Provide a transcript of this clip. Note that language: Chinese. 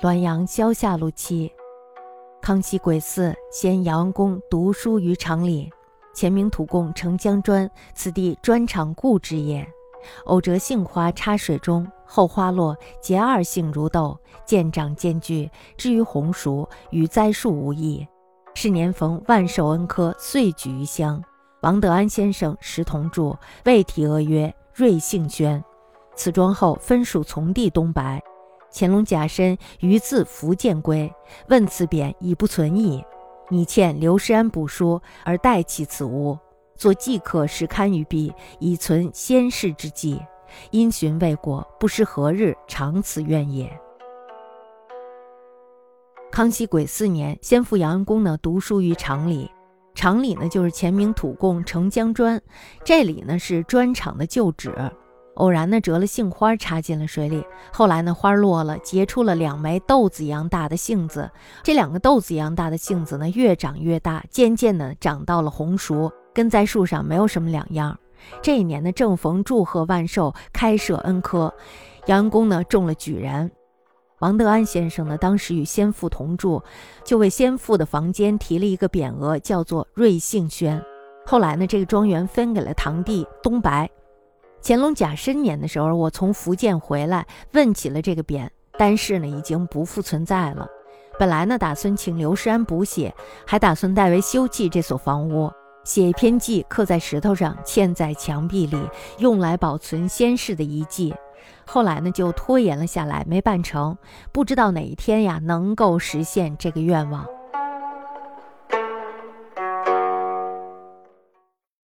滦阳萧下路七，康熙癸巳，先姚安公读书于常里，前明土贡承江砖，此地砖厂故之也。偶折杏花插水中，后花落，结二杏如豆，渐长渐聚，至于红熟，与栽树无异。是年逢万寿恩科，遂举于乡。王德安先生时同著，为题额曰《瑞杏轩》。此庄后分属从地东白。乾隆甲申于自福建归，问此匾已不存矣。拟欠刘师安补书，而代其此屋，作祭客时刊于壁，以存先世之迹。因循未果，不知何日偿此愿也。康熙癸巳年，先父杨公呢读书于厂里，厂里呢就是前明土贡承江砖，这里呢是砖厂的旧址。偶然呢折了杏花插进了水里，后来呢花落了，结出了两枚豆子一样大的杏子。这两个豆子一样大的杏子呢越长越大，渐渐的长到了红熟，跟在树上没有什么两样。这一年呢正逢祝贺万寿，开设恩科，杨安公呢中了举人。王德安先生呢，当时与先父同住，就为先父的房间提了一个匾额，叫做“瑞幸轩”。后来呢，这个庄园分给了堂弟东白。乾隆甲申年的时候，我从福建回来，问起了这个匾，但是呢，已经不复存在了。本来呢，打算请刘诗安补写，还打算代为修葺这所房屋，写一篇记，刻在石头上，嵌在墙壁里，用来保存先世的遗迹。后来呢，就拖延了下来，没办成。不知道哪一天呀，能够实现这个愿望。